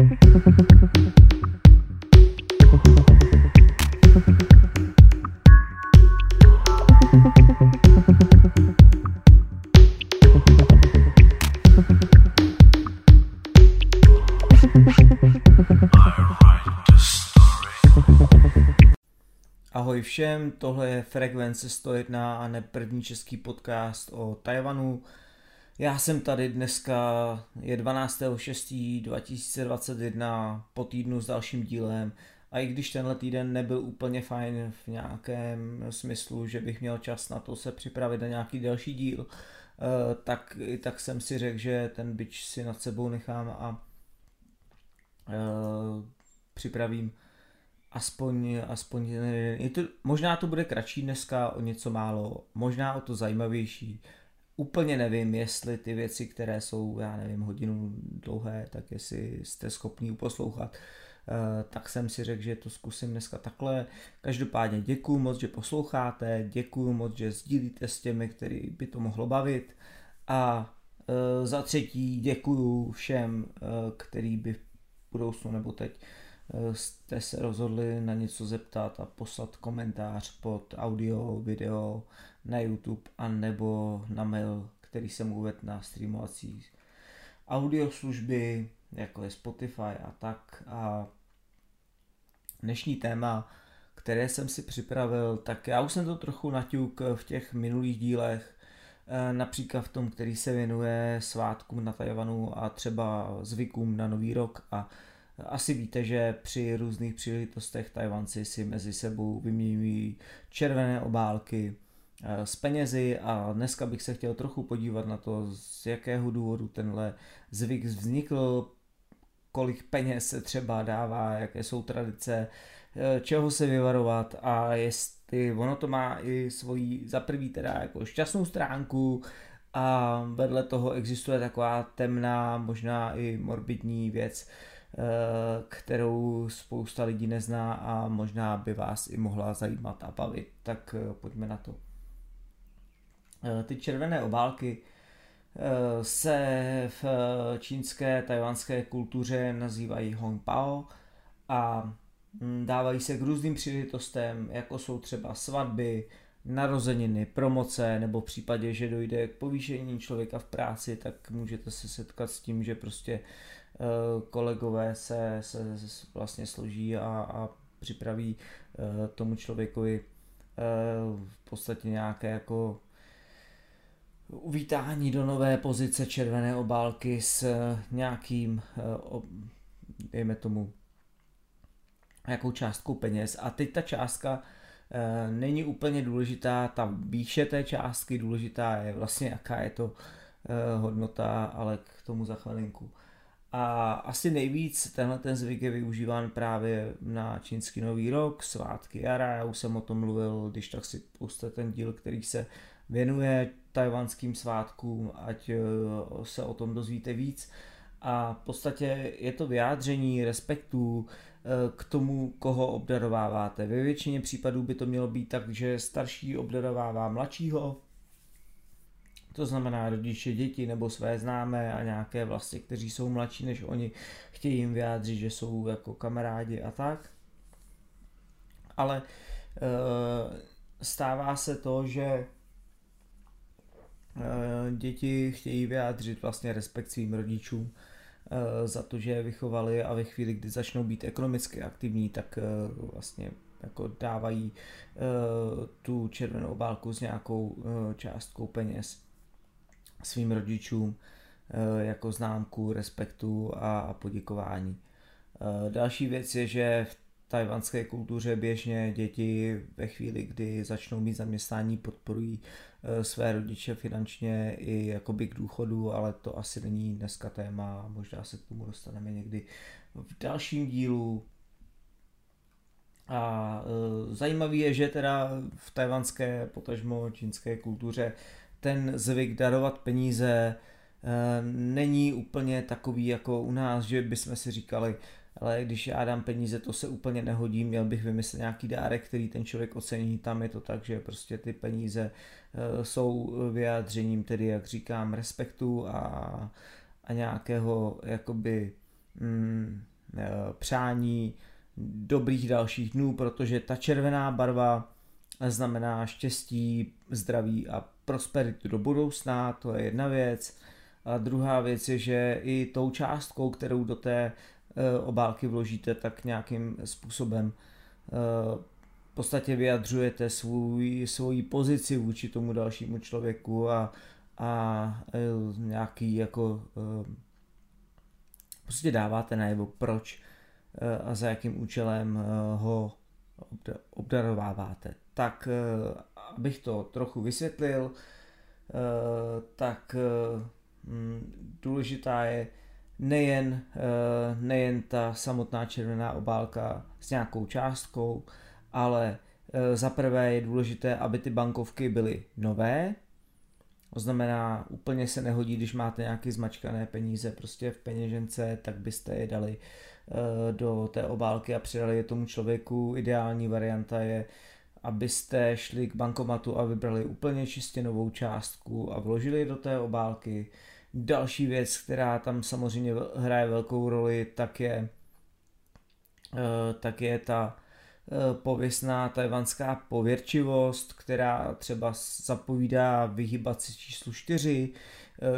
Ahoj všem, tohle je Frekvence 101 a ne první český podcast o Tajvanu. Já jsem tady dneska, je 12.6.2021 po týdnu s dalším dílem a i když tenhle týden nebyl úplně fajn v nějakém smyslu, že bych měl čas na to se připravit na nějaký další díl, eh, tak, tak jsem si řekl, že ten byč si nad sebou nechám a eh, připravím aspoň, aspoň je to, možná to bude kratší dneska o něco málo, možná o to zajímavější. Úplně nevím, jestli ty věci, které jsou, já nevím, hodinu dlouhé, tak jestli jste schopni poslouchat. Uh, tak jsem si řekl, že to zkusím dneska takhle. Každopádně děkuji moc, že posloucháte, děkuji moc, že sdílíte s těmi, který by to mohlo bavit. A uh, za třetí děkuji všem, uh, který by v budoucnu nebo teď jste se rozhodli na něco zeptat a poslat komentář pod audio, video na YouTube a nebo na mail, který jsem uvedl na streamovací audio služby, jako je Spotify a tak. A dnešní téma, které jsem si připravil, tak já už jsem to trochu naťuk v těch minulých dílech, eh, například v tom, který se věnuje svátkům na Tajvanu a třeba zvykům na Nový rok a asi víte, že při různých příležitostech Tajvanci si mezi sebou vyměňují červené obálky s penězi a dneska bych se chtěl trochu podívat na to, z jakého důvodu tenhle zvyk vznikl, kolik peněz se třeba dává, jaké jsou tradice, eh, čeho se vyvarovat a jestli ono to má i svoji za prvý teda jako šťastnou stránku a vedle toho existuje taková temná, možná i morbidní věc, Eh, kterou spousta lidí nezná a možná by vás i mohla zajímat a bavit. Tak eh, pojďme na to. Eh, ty červené obálky se v čínské tajvanské kultuře nazývají Hongpao a hm, dávají se k různým příležitostem, jako jsou třeba svatby, narozeniny, promoce, nebo v případě, že dojde k povýšení člověka v práci, tak můžete se setkat s tím, že prostě Eh, kolegové se, se vlastně složí a, a připraví eh, tomu člověkovi eh, v podstatě nějaké jako uvítání do nové pozice červené obálky s nějakým, dejme tomu, nějakou částkou peněz. A teď ta částka není úplně důležitá, ta výše té částky důležitá je vlastně jaká je to hodnota, ale k tomu za chvilinku. A asi nejvíc tenhle ten zvyk je využíván právě na čínský nový rok, svátky jara, já už jsem o tom mluvil, když tak si puste ten díl, který se věnuje tajvanským svátkům, ať eh, se o tom dozvíte víc. A v podstatě je to vyjádření respektu eh, k tomu, koho obdarováváte. Ve většině případů by to mělo být tak, že starší obdarovává mladšího, to znamená rodiče, děti nebo své známé a nějaké vlastně, kteří jsou mladší než oni, chtějí jim vyjádřit, že jsou jako kamarádi a tak. Ale e, stává se to, že děti chtějí vyjádřit vlastně respekt svým rodičům e, za to, že je vychovali a ve chvíli, kdy začnou být ekonomicky aktivní, tak e, vlastně jako dávají tu červenou obálku s nějakou částkou peněz svým rodičům eh, jako známku respektu a poděkování. Eh, další věc je, že v tajvanské kultuře běžně děti ve chvíli, kdy začnou mít zaměstnání, podporují eh, své rodiče finančně i jakoby k důchodu, ale to asi není dneska téma, možná se k tomu dostaneme někdy v dalším dílu. A e, zajímavý je, že teda v tajvanské, potažmo čínské kultuře ten zvyk darovat peníze eh, není úplně takový jako u nás, že bychom si říkali, ale když já dám peníze, to se úplně nehodí, měl bych vymyslet nějaký dárek, který ten člověk ocení, tam je to tak, že prostě ty peníze eh, jsou vyjádřením, tedy jak říkám, respektu a, a nějakého jakoby mm, přání dobrých dalších dnů, protože ta červená barva znamená štěstí, zdraví a prosperitu do budoucna, to je jedna věc. A druhá věc je, že i tou částkou, kterou do té obálky vložíte, tak nějakým způsobem v podstatě vyjadřujete svůj, svoji pozici vůči tomu dalšímu člověku a, a e, nějaký jako prostě dáváte najevo proč a za jakým účelem ho obdarováváte. Tak abych to trochu vysvětlil, tak důležitá je nejen, nejen ta samotná červená obálka s nějakou částkou, ale e, za prvé je důležité, aby ty bankovky byly nové, to znamená, úplně se nehodí, když máte nějaké zmačkané peníze prostě v peněžence, tak byste je dali e, do té obálky a přidali je tomu člověku. Ideální varianta je, abyste šli k bankomatu a vybrali úplně čistě novou částku a vložili je do té obálky. Další věc, která tam samozřejmě hraje velkou roli, tak je, e, tak je ta Eh, pověstná tajvanská pověrčivost, která třeba zapovídá vyhybat si číslu 4.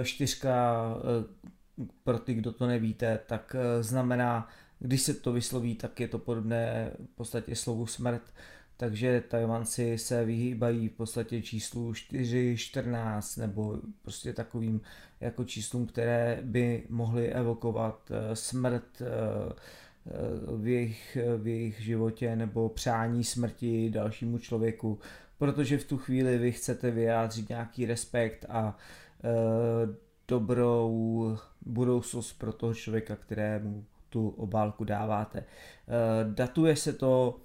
Eh, čtyřka, eh, pro ty, kdo to nevíte, tak znamená, když se to vysloví, tak je to podobné v podstatě slovu smrt, takže Tajvanci se vyhýbají v podstatě číslu 4, 14 nebo prostě takovým jako číslům, které by mohly evokovat smrt, v jejich, v jejich životě nebo přání smrti dalšímu člověku, protože v tu chvíli vy chcete vyjádřit nějaký respekt a dobrou budoucnost pro toho člověka, kterému tu obálku dáváte. Datuje se to,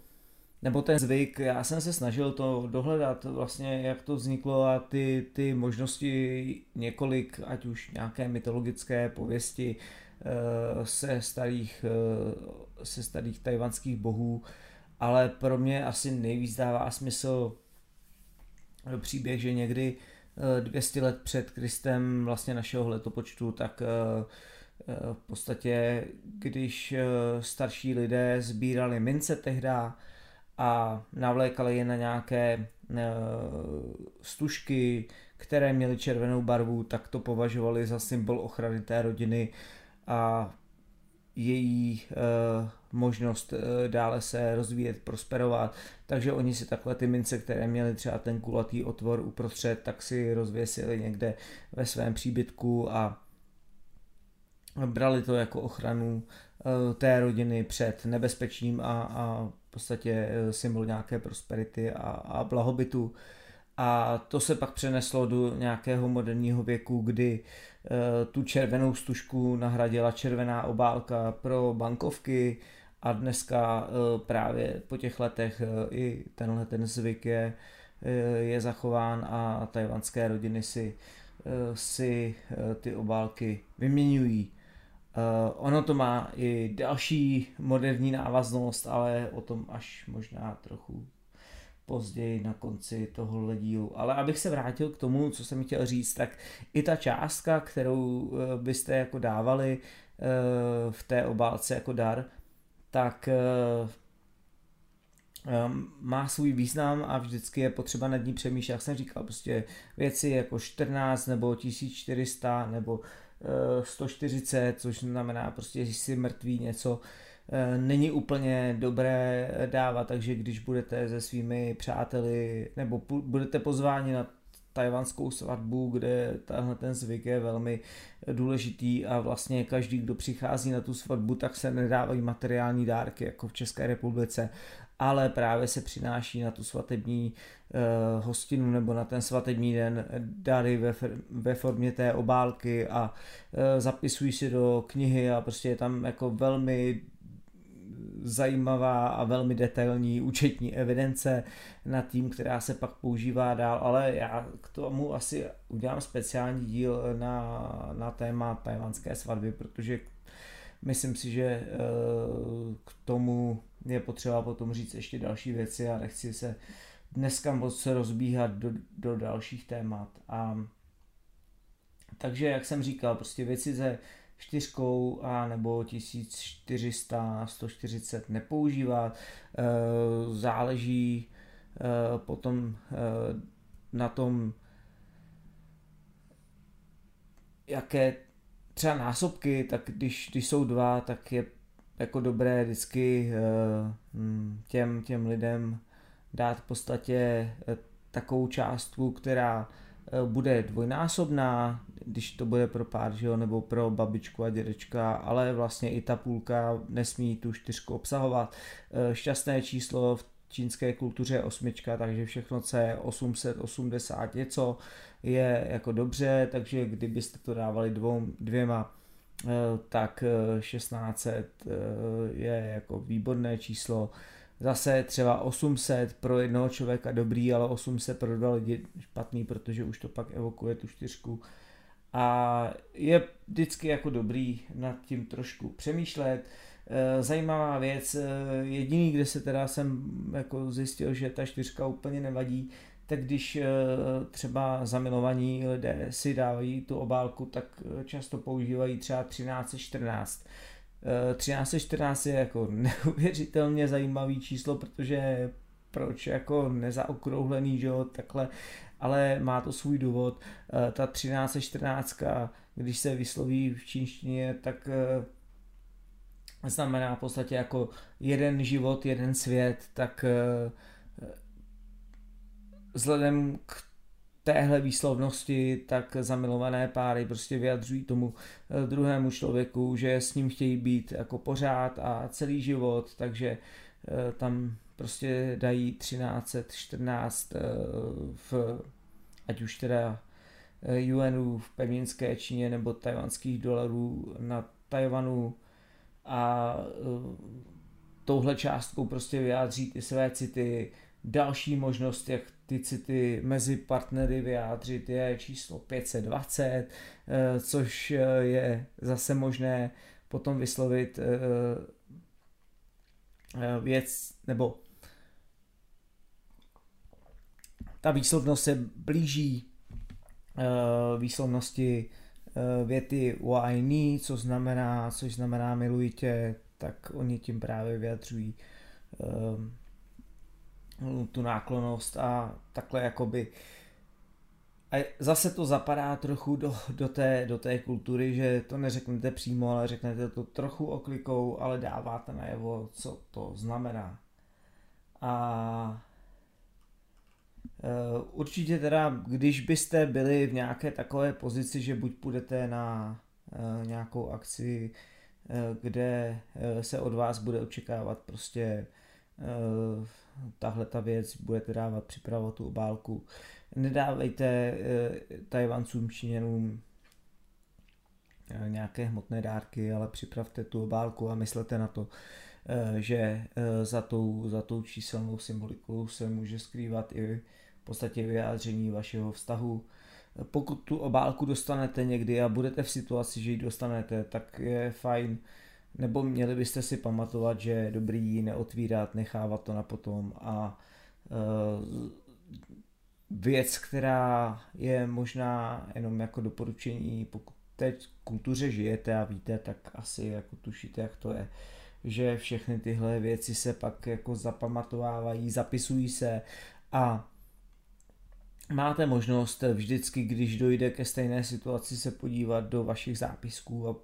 nebo ten zvyk, já jsem se snažil to dohledat vlastně, jak to vzniklo a ty, ty možnosti několik, ať už nějaké mytologické pověsti, Eh, se starých, eh, se starých tajvanských bohů, ale pro mě asi nejvíc dává smysl příběh, že někdy 200 eh, let před Kristem vlastně našeho letopočtu, tak v podstatě, když starší lidé sbírali mince tehda a navlékali je na nějaké stužky, které měly červenou barvu, tak to považovali za symbol ochrany té rodiny a její e, možnost e, dále se rozvíjet, prosperovat. Takže oni si takhle ty mince, které měly třeba ten kulatý otvor uprostřed, tak si rozvěsili někde ve svém příbytku a brali to jako ochranu e, té rodiny před nebezpečím a, a podstatě symbol nějaké prosperity a, a blahobytu. A to se pak přeneslo do nějakého moderního věku, kdy Eh, tu červenou stužku nahradila červená obálka pro bankovky a dneska eh, právě po těch letech eh, i tenhle ten zvyk je, je zachován a tajvanské rodiny si, si ty obálky vyměňují. Ono to má i další moderní návaznost, ale o tom až možná trochu později na konci tohohle dílu. Ale abych se vrátil k tomu, co jsem chtěl říct, tak i ta částka, kterou eh, byste jako dávali eh, v té obálce jako dar, tak eh, má svůj význam a vždycky je potřeba nad ní přemýšlet, jak jsem říkal, prostě věci jako 14 nebo 1400 nebo 140, což znamená prostě, že jsi mrtvý něco, Eh, není úplně dobré dávat, takže když budete se svými přáteli nebo budete pozváni na tajvanskou svatbu, kde tenhle ten zvyk je velmi důležitý a vlastně každý, kdo přichází na tu svatbu, tak se nedávají materiální dárky jako v České republice, ale právě se přináší na tu svatební uh, hostinu nebo na ten svatební den dary ve, ve formě té obálky a uh, zapisují si do knihy a prostě je tam jako velmi zajímavá a velmi detailní účetní evidence na tým, která se pak používá dál, ale já k tomu asi udělám speciální díl na, na téma tajvanské svatby, protože myslím si, že eh, k tomu je potřeba potom říct ještě další věci a nechci se dneska moc se rozbíhat do, do dalších témat. A takže, jak jsem říkal, prostě věci ze čtyřkou a nebo 1400, 140 nepoužívat. Záleží potom na tom, jaké třeba násobky, tak když, když jsou dva, tak je jako dobré vždycky hm, těm, těm lidem dát v podstatě eh, takovou částku, která eh, bude dvojnásobná, když to bude pro pár, že jo, nebo pro babičku a dědečka, ale vlastně i ta půlka nesmí tu čtyřku obsahovat. Eh, šťastné číslo v čínské kultuře osmička, takže všechno, co je 880 něco, je jako dobře, takže kdybyste to dávali dvou, dvěma, tak 1600 je jako výborné číslo zase třeba 800 pro jednoho člověka dobrý, ale 800 pro dva lidi špatný, protože už to pak evokuje tu čtyřku. A je vždycky jako dobrý nad tím trošku přemýšlet. Eh, zajímavá věc, eh, jediný, kde se teda jsem jako zjistil, že ta čtyřka úplně nevadí, tak když eh, třeba zamilovaní lidé si dávají tu obálku, tak často používají třeba 1314 1314 je jako neuvěřitelně zajímavý číslo, protože proč jako nezaokrouhlený, že jo, takhle, ale má to svůj důvod. Ta 1314, když se vysloví v čínštině, tak znamená v podstatě jako jeden život, jeden svět, tak eh, vzhledem k téhle výslovnosti, tak zamilované páry prostě vyjadřují tomu eh, druhému člověku, že s ním chtějí být jako pořád a celý život, takže eh, tam prostě dají 1314 eh, v, ať už teda yuanů v pevninské Číně nebo tajvanských dolarů na Tajvanu a touhle částkou prostě vyjádří ty své city. Další možnost, jak ty city mezi partnery vyjádřit je číslo 520, eh, což eh, je zase možné potom vyslovit věc, nebo ta výslovnost se blíží výslovnosti věty why me, co znamená, což znamená miluji tě, tak oni tím právě vyjadřují tu náklonost a takhle jakoby a zase to zapadá trochu do, do, té, do té kultury, že to neřeknete přímo, ale řeknete to trochu oklikou, ale dáváte najevo, co to znamená. A určitě teda, když byste byli v nějaké takové pozici, že buď půjdete na e, nějakou akci, e, kde se od vás bude očekávat prostě tahle ta věc, budete dávat, připravovat tu obálku. Nedávejte eh, Tajvancům, Číňanům eh, nějaké hmotné dárky, ale připravte tu obálku a myslete na to, eh, že za tou, za tou číselnou symbolikou se může skrývat i v podstatě vyjádření vašeho vztahu. Pokud tu obálku dostanete někdy a budete v situaci, že ji dostanete, tak je fajn nebo měli byste si pamatovat, že je dobrý ji neotvírat, nechávat to na potom a uh, věc, která je možná jenom jako doporučení, pokud teď v kultuře žijete a víte, tak asi jako tušíte, jak to je, že všechny tyhle věci se pak jako zapamatovávají, zapisují se a máte možnost vždycky, když dojde ke stejné situaci, se podívat do vašich zápisků a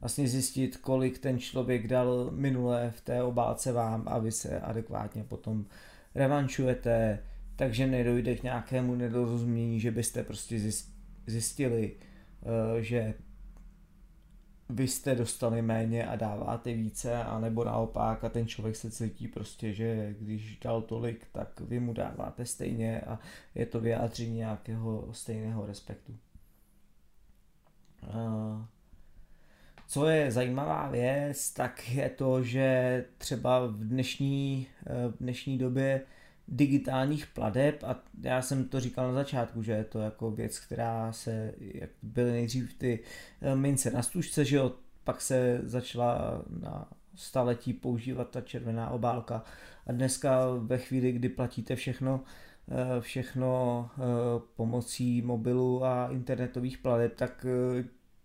vlastně zjistit, kolik ten člověk dal minule v té obálce vám a vy se adekvátně potom revančujete, takže nedojde k nějakému nedorozumění, že byste prostě zjistili, eh, že vy jste dostali méně a dáváte více, anebo naopak a ten člověk se cítí prostě, že když dal tolik, tak vy mu dáváte stejně a je to vyjádření nějakého stejného respektu. Uh, co je zajímavá věc, tak je to, že třeba v dnešní, eh, v dnešní době digitálních pladeb, a já jsem to říkal na začátku, že je to jako věc, která se, jak byly nejdřív ty eh, mince na stužce, že jo, pak se začala na staletí používat ta červená obálka. A dneska ve chvíli, kdy platíte všechno, eh, všechno pomocí mobilu a internetových pladeb, tak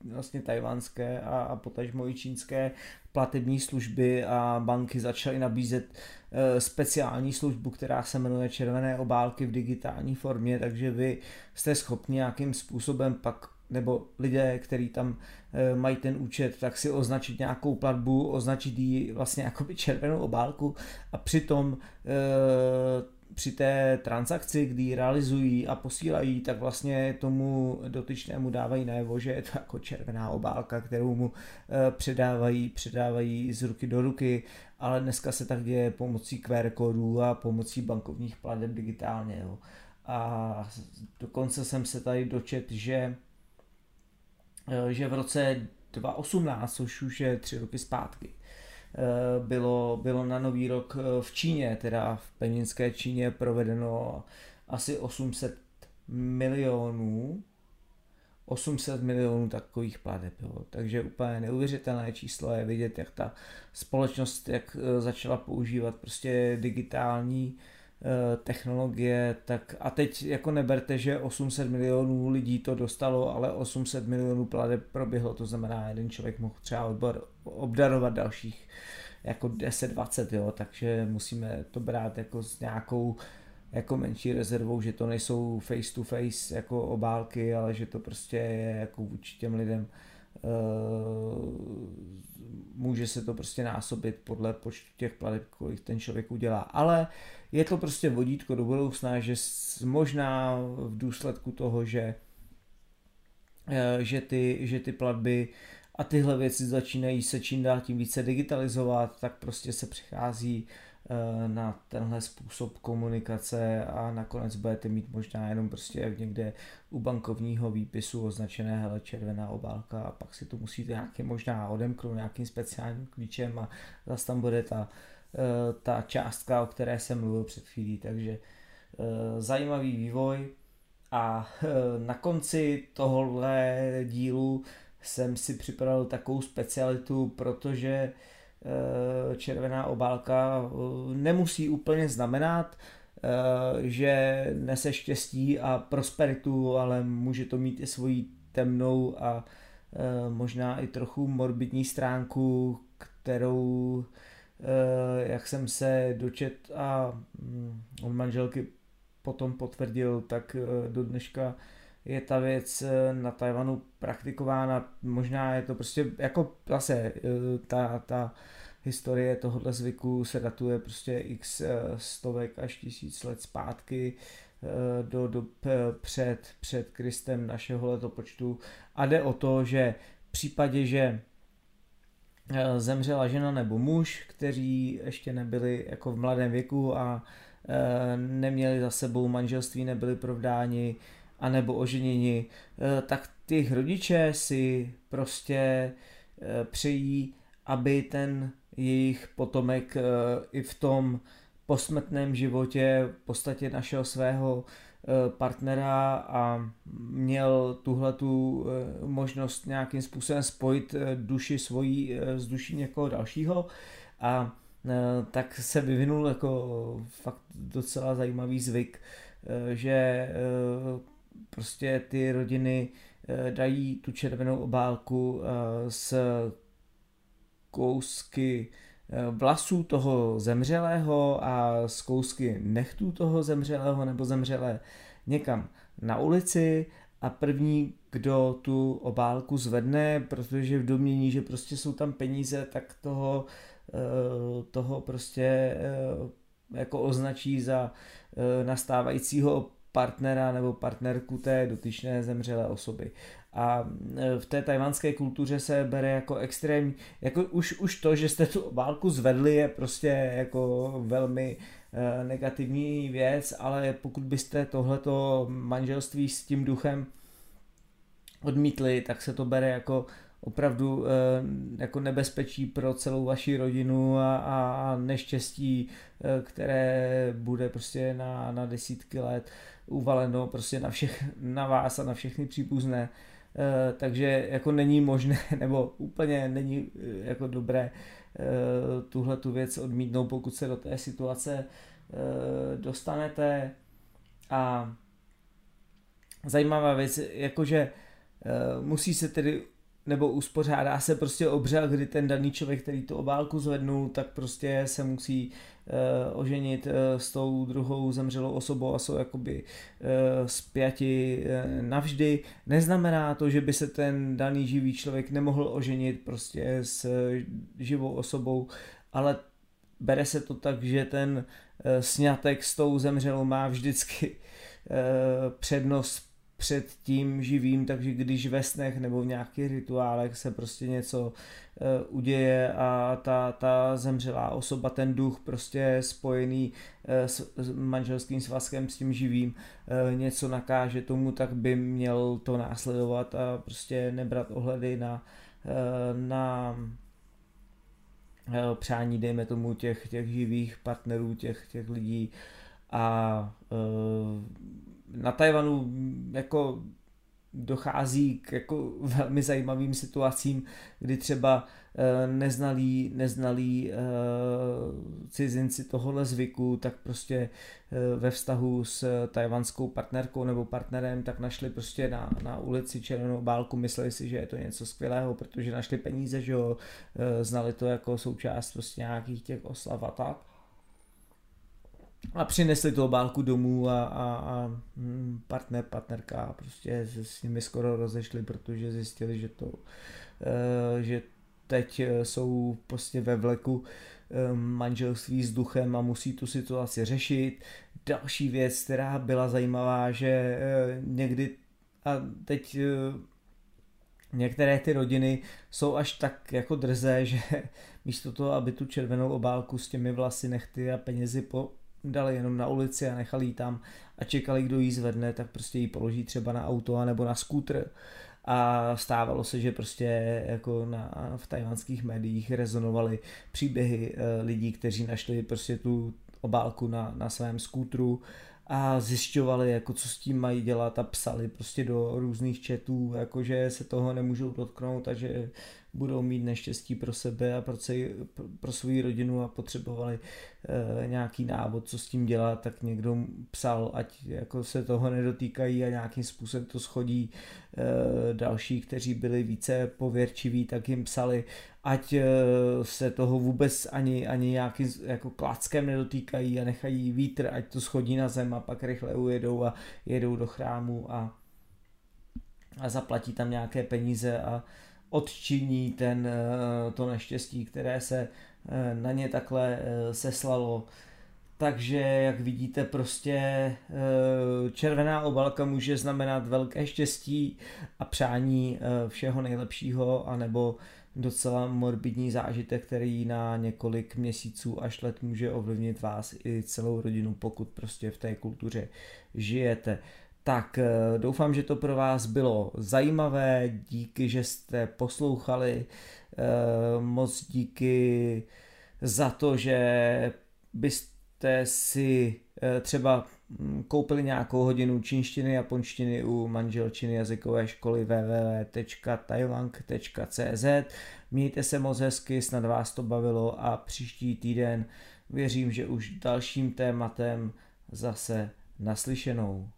vlastně tajvanské a, a potažmo i čínské platební služby a banky začaly nabízet e, speciální službu, která se jmenuje červené obálky v digitální formě, takže vy jste schopni nějakým způsobem pak nebo lidé, kteří tam e, mají ten účet, tak si označit nějakou platbu, označit ji vlastně jako červenou obálku a přitom e, při té transakci, kdy realizují a posílají, tak vlastně tomu dotyčnému dávají najevo, že je to jako červená obálka, kterou mu eh, předávají, předávají z ruky do ruky, ale dneska se tak děje pomocí QR kódů a pomocí bankovních plateb digitálně. Jo. A dokonce jsem se tady dočet, že, eh, že v roce 2018, což už je tři roky zpátky, bylo, bylo na nový rok eh, v Číně, teda v peninské Číně provedeno asi 800 milionů 800 milionů takových plateb. Jo. Takže úplně neuvěřitelné číslo je vidět, jak ta společnost jak eh, začala používat prostě digitální technologie, tak a teď jako neberte, že 800 milionů lidí to dostalo, ale 800 milionů plateb proběhlo, to znamená, jeden člověk mohl třeba odbor, obdarovat dalších jako 10-20, jo, takže musíme to brát jako s nějakou jako menší rezervou, že to nejsou face to face jako obálky, ale že to prostě je jako vůči těm lidem uh, může se to prostě násobit podle počtu těch plateb, kolik ten člověk udělá. Ale je to prostě vodítko do budoucna, že možná v důsledku toho, že, uh, že, ty, že ty platby a tyhle věci začínají se čím dál tím více digitalizovat, tak prostě se přichází eh, na tenhle způsob komunikace a nakonec budete mít možná jenom prostě někde u bankovního výpisu označené hele červená obálka a pak si to musíte nějaký možná odemknout nějakým speciálním klíčem a zase tam bude ta, eh, ta částka, o které jsem mluvil před chvílí, takže eh, zajímavý vývoj a na konci tohohle dílu jsem si připravil takovou specialitu, protože eh, červená obálka eh, nemusí úplně znamenat, eh, že nese štěstí a prosperitu, ale může to mít i svoji temnou a možná i trochu morbidní stránku, kterou, jak jsem se dočet a mm, od manželky potom potvrdil, tak do dneška je ta věc eh, na Tajvanu praktikována, možná je to prostě jako zase eh, ta, ta historie tohohle zvyku se datuje prostě x eh, stovek až tisíc let zpátky do dob před, před Kristem našeho letopočtu. A jde o to, že v případě, že zemřela žena nebo muž, kteří ještě nebyli jako v mladém věku a neměli za sebou manželství, nebyli provdáni, anebo oženěni, eh, tak ty rodiče si prostě eh, přejí, aby ten jejich potomek eh, i v tom posmrtném životě v podstatě našel svého partnera a měl tuhle tu možnost nějakým způsobem spojit duši svojí s duší někoho dalšího. A tak se vyvinul jako fakt docela zajímavý zvyk, že prostě ty rodiny eh, dají tu červenou obálku eh, s kousky eh, vlasů toho zemřelého a z kousky nechtů toho zemřelého nebo zemřelé někam na ulici. A první, kdo tu obálku zvedne, protože v domění, že prostě jsou tam peníze, tak toho, toho prostě jako označí za nastávajícího partnera nebo partnerku té dotyčné zemřelé osoby. A e, v té tajvanské kultuře se bere jako extrémní, jako už, už to, že jste tu obálku zvedli, je prostě jako velmi e, negativní věc, ale pokud byste tohleto manželství s tím duchem odmítli, tak se to bere jako opravdu e, jako nebezpečí pro celou vaši rodinu a, a neštěstí, které bude prostě na, na desítky let uvaleno prostě na, všech, na vás a na všechny příbuzné, eh, takže jako není možné, nebo úplně není eh, jako dobré eh, tuhle tu věc odmítnout, pokud se do té situace dostanete. A zajímavá věc, jakože musí se tedy nebo uspořádá se prostě obřad, kdy ten daný člověk, který tu obálku zvednul, tak prostě se musí uh, oženit uh, s tou druhou zemřelou osobou a jsou jakoby uh, spjati uh, navždy. Neznamená to, že by se ten daný živý člověk nemohl oženit prostě s živou osobou, ale bere se to tak, že ten uh, sňatek s tou zemřelou má vždycky uh, přednost před tím živým, takže když ve snech nebo v nějakých rituálech se prostě něco uh, uděje a ta, ta zemřelá osoba, ten duch prostě spojený uh, s, s manželským svazkem s tím živým uh, něco nakáže tomu, tak by měl to následovat a prostě nebrat ohledy na, na přání, dejme tomu, těch, těch živých partnerů, těch, těch lidí a na Tajvanu jako dochází k jako velmi zajímavým situacím, kdy třeba uh, neznalí, neznalí uh, cizinci tohohle zvyku, tak prostě uh, ve vztahu s tajvanskou partnerkou nebo partnerem, tak našli prostě na, na ulici červenou bálku, mysleli si, že je to něco skvělého, protože našli peníze, že jo, znali to jako součást prostě nějakých těch oslav a tak a přinesli tu obálku domů a, a, a hm, partner, partnerka prostě se s nimi skoro rozešli, protože zjistili, že to, eh, že teď eh, jsou prostě ve vleku eh, manželství s duchem a musí tu situaci řešit. Další věc, která byla zajímavá, že někdy a teď některé ty rodiny jsou až tak jako drzé, že místo toho, aby tu červenou obálku s těmi vlasy, nechty a penězi po, dali jenom na ulici a nechali ji tam a čekali, kdo jí zvedne, tak prostě ji položí třeba na auto nebo na skútr. A stávalo se, že prostě jako na, v tajvanských médiích rezonovaly příběhy e, lidí, kteří našli prostě tu obálku na, na svém skútru a zjišťovali, jako co s tím mají dělat a psali prostě do různých chatů, jakože se toho nemůžou dotknout, takže budou mít neštěstí pro sebe a pro, cej, pro svou rodinu a potřebovali e, nějaký návod, co s tím dělat, tak někdo psal, ať jako se toho nedotýkají a nějakým způsobem to schodí. E, další, kteří byli více pověrčiví, tak jim psali, ať e, se toho vůbec ani, ani nějakým jako klackem nedotýkají a nechají vítr, ať to schodí na zem a pak rychle ujedou a jedou do chrámu a a zaplatí tam nějaké peníze a odčiní ten, eh, to neštěstí, které se eh, na ně takhle eh, seslalo. Takže, jak vidíte, prostě červená obalka může znamenat velké štěstí a přání všeho nejlepšího, anebo docela morbidní zážitek, který na několik měsíců až let může ovlivnit vás i celou rodinu, pokud prostě v té kultuře žijete. Tak eh, doufám, že to pro vás bylo zajímavé, díky, že jste poslouchali, eh, moc díky za to, že byste si eh, třeba hm, koupili nějakou hodinu čínštiny, japonštiny u manželčiny jazykové školy www.taiwank.cz Mějte se moc hezky, snad vás to bavilo a příští týden věřím, že už dalším tématem zase naslyšenou.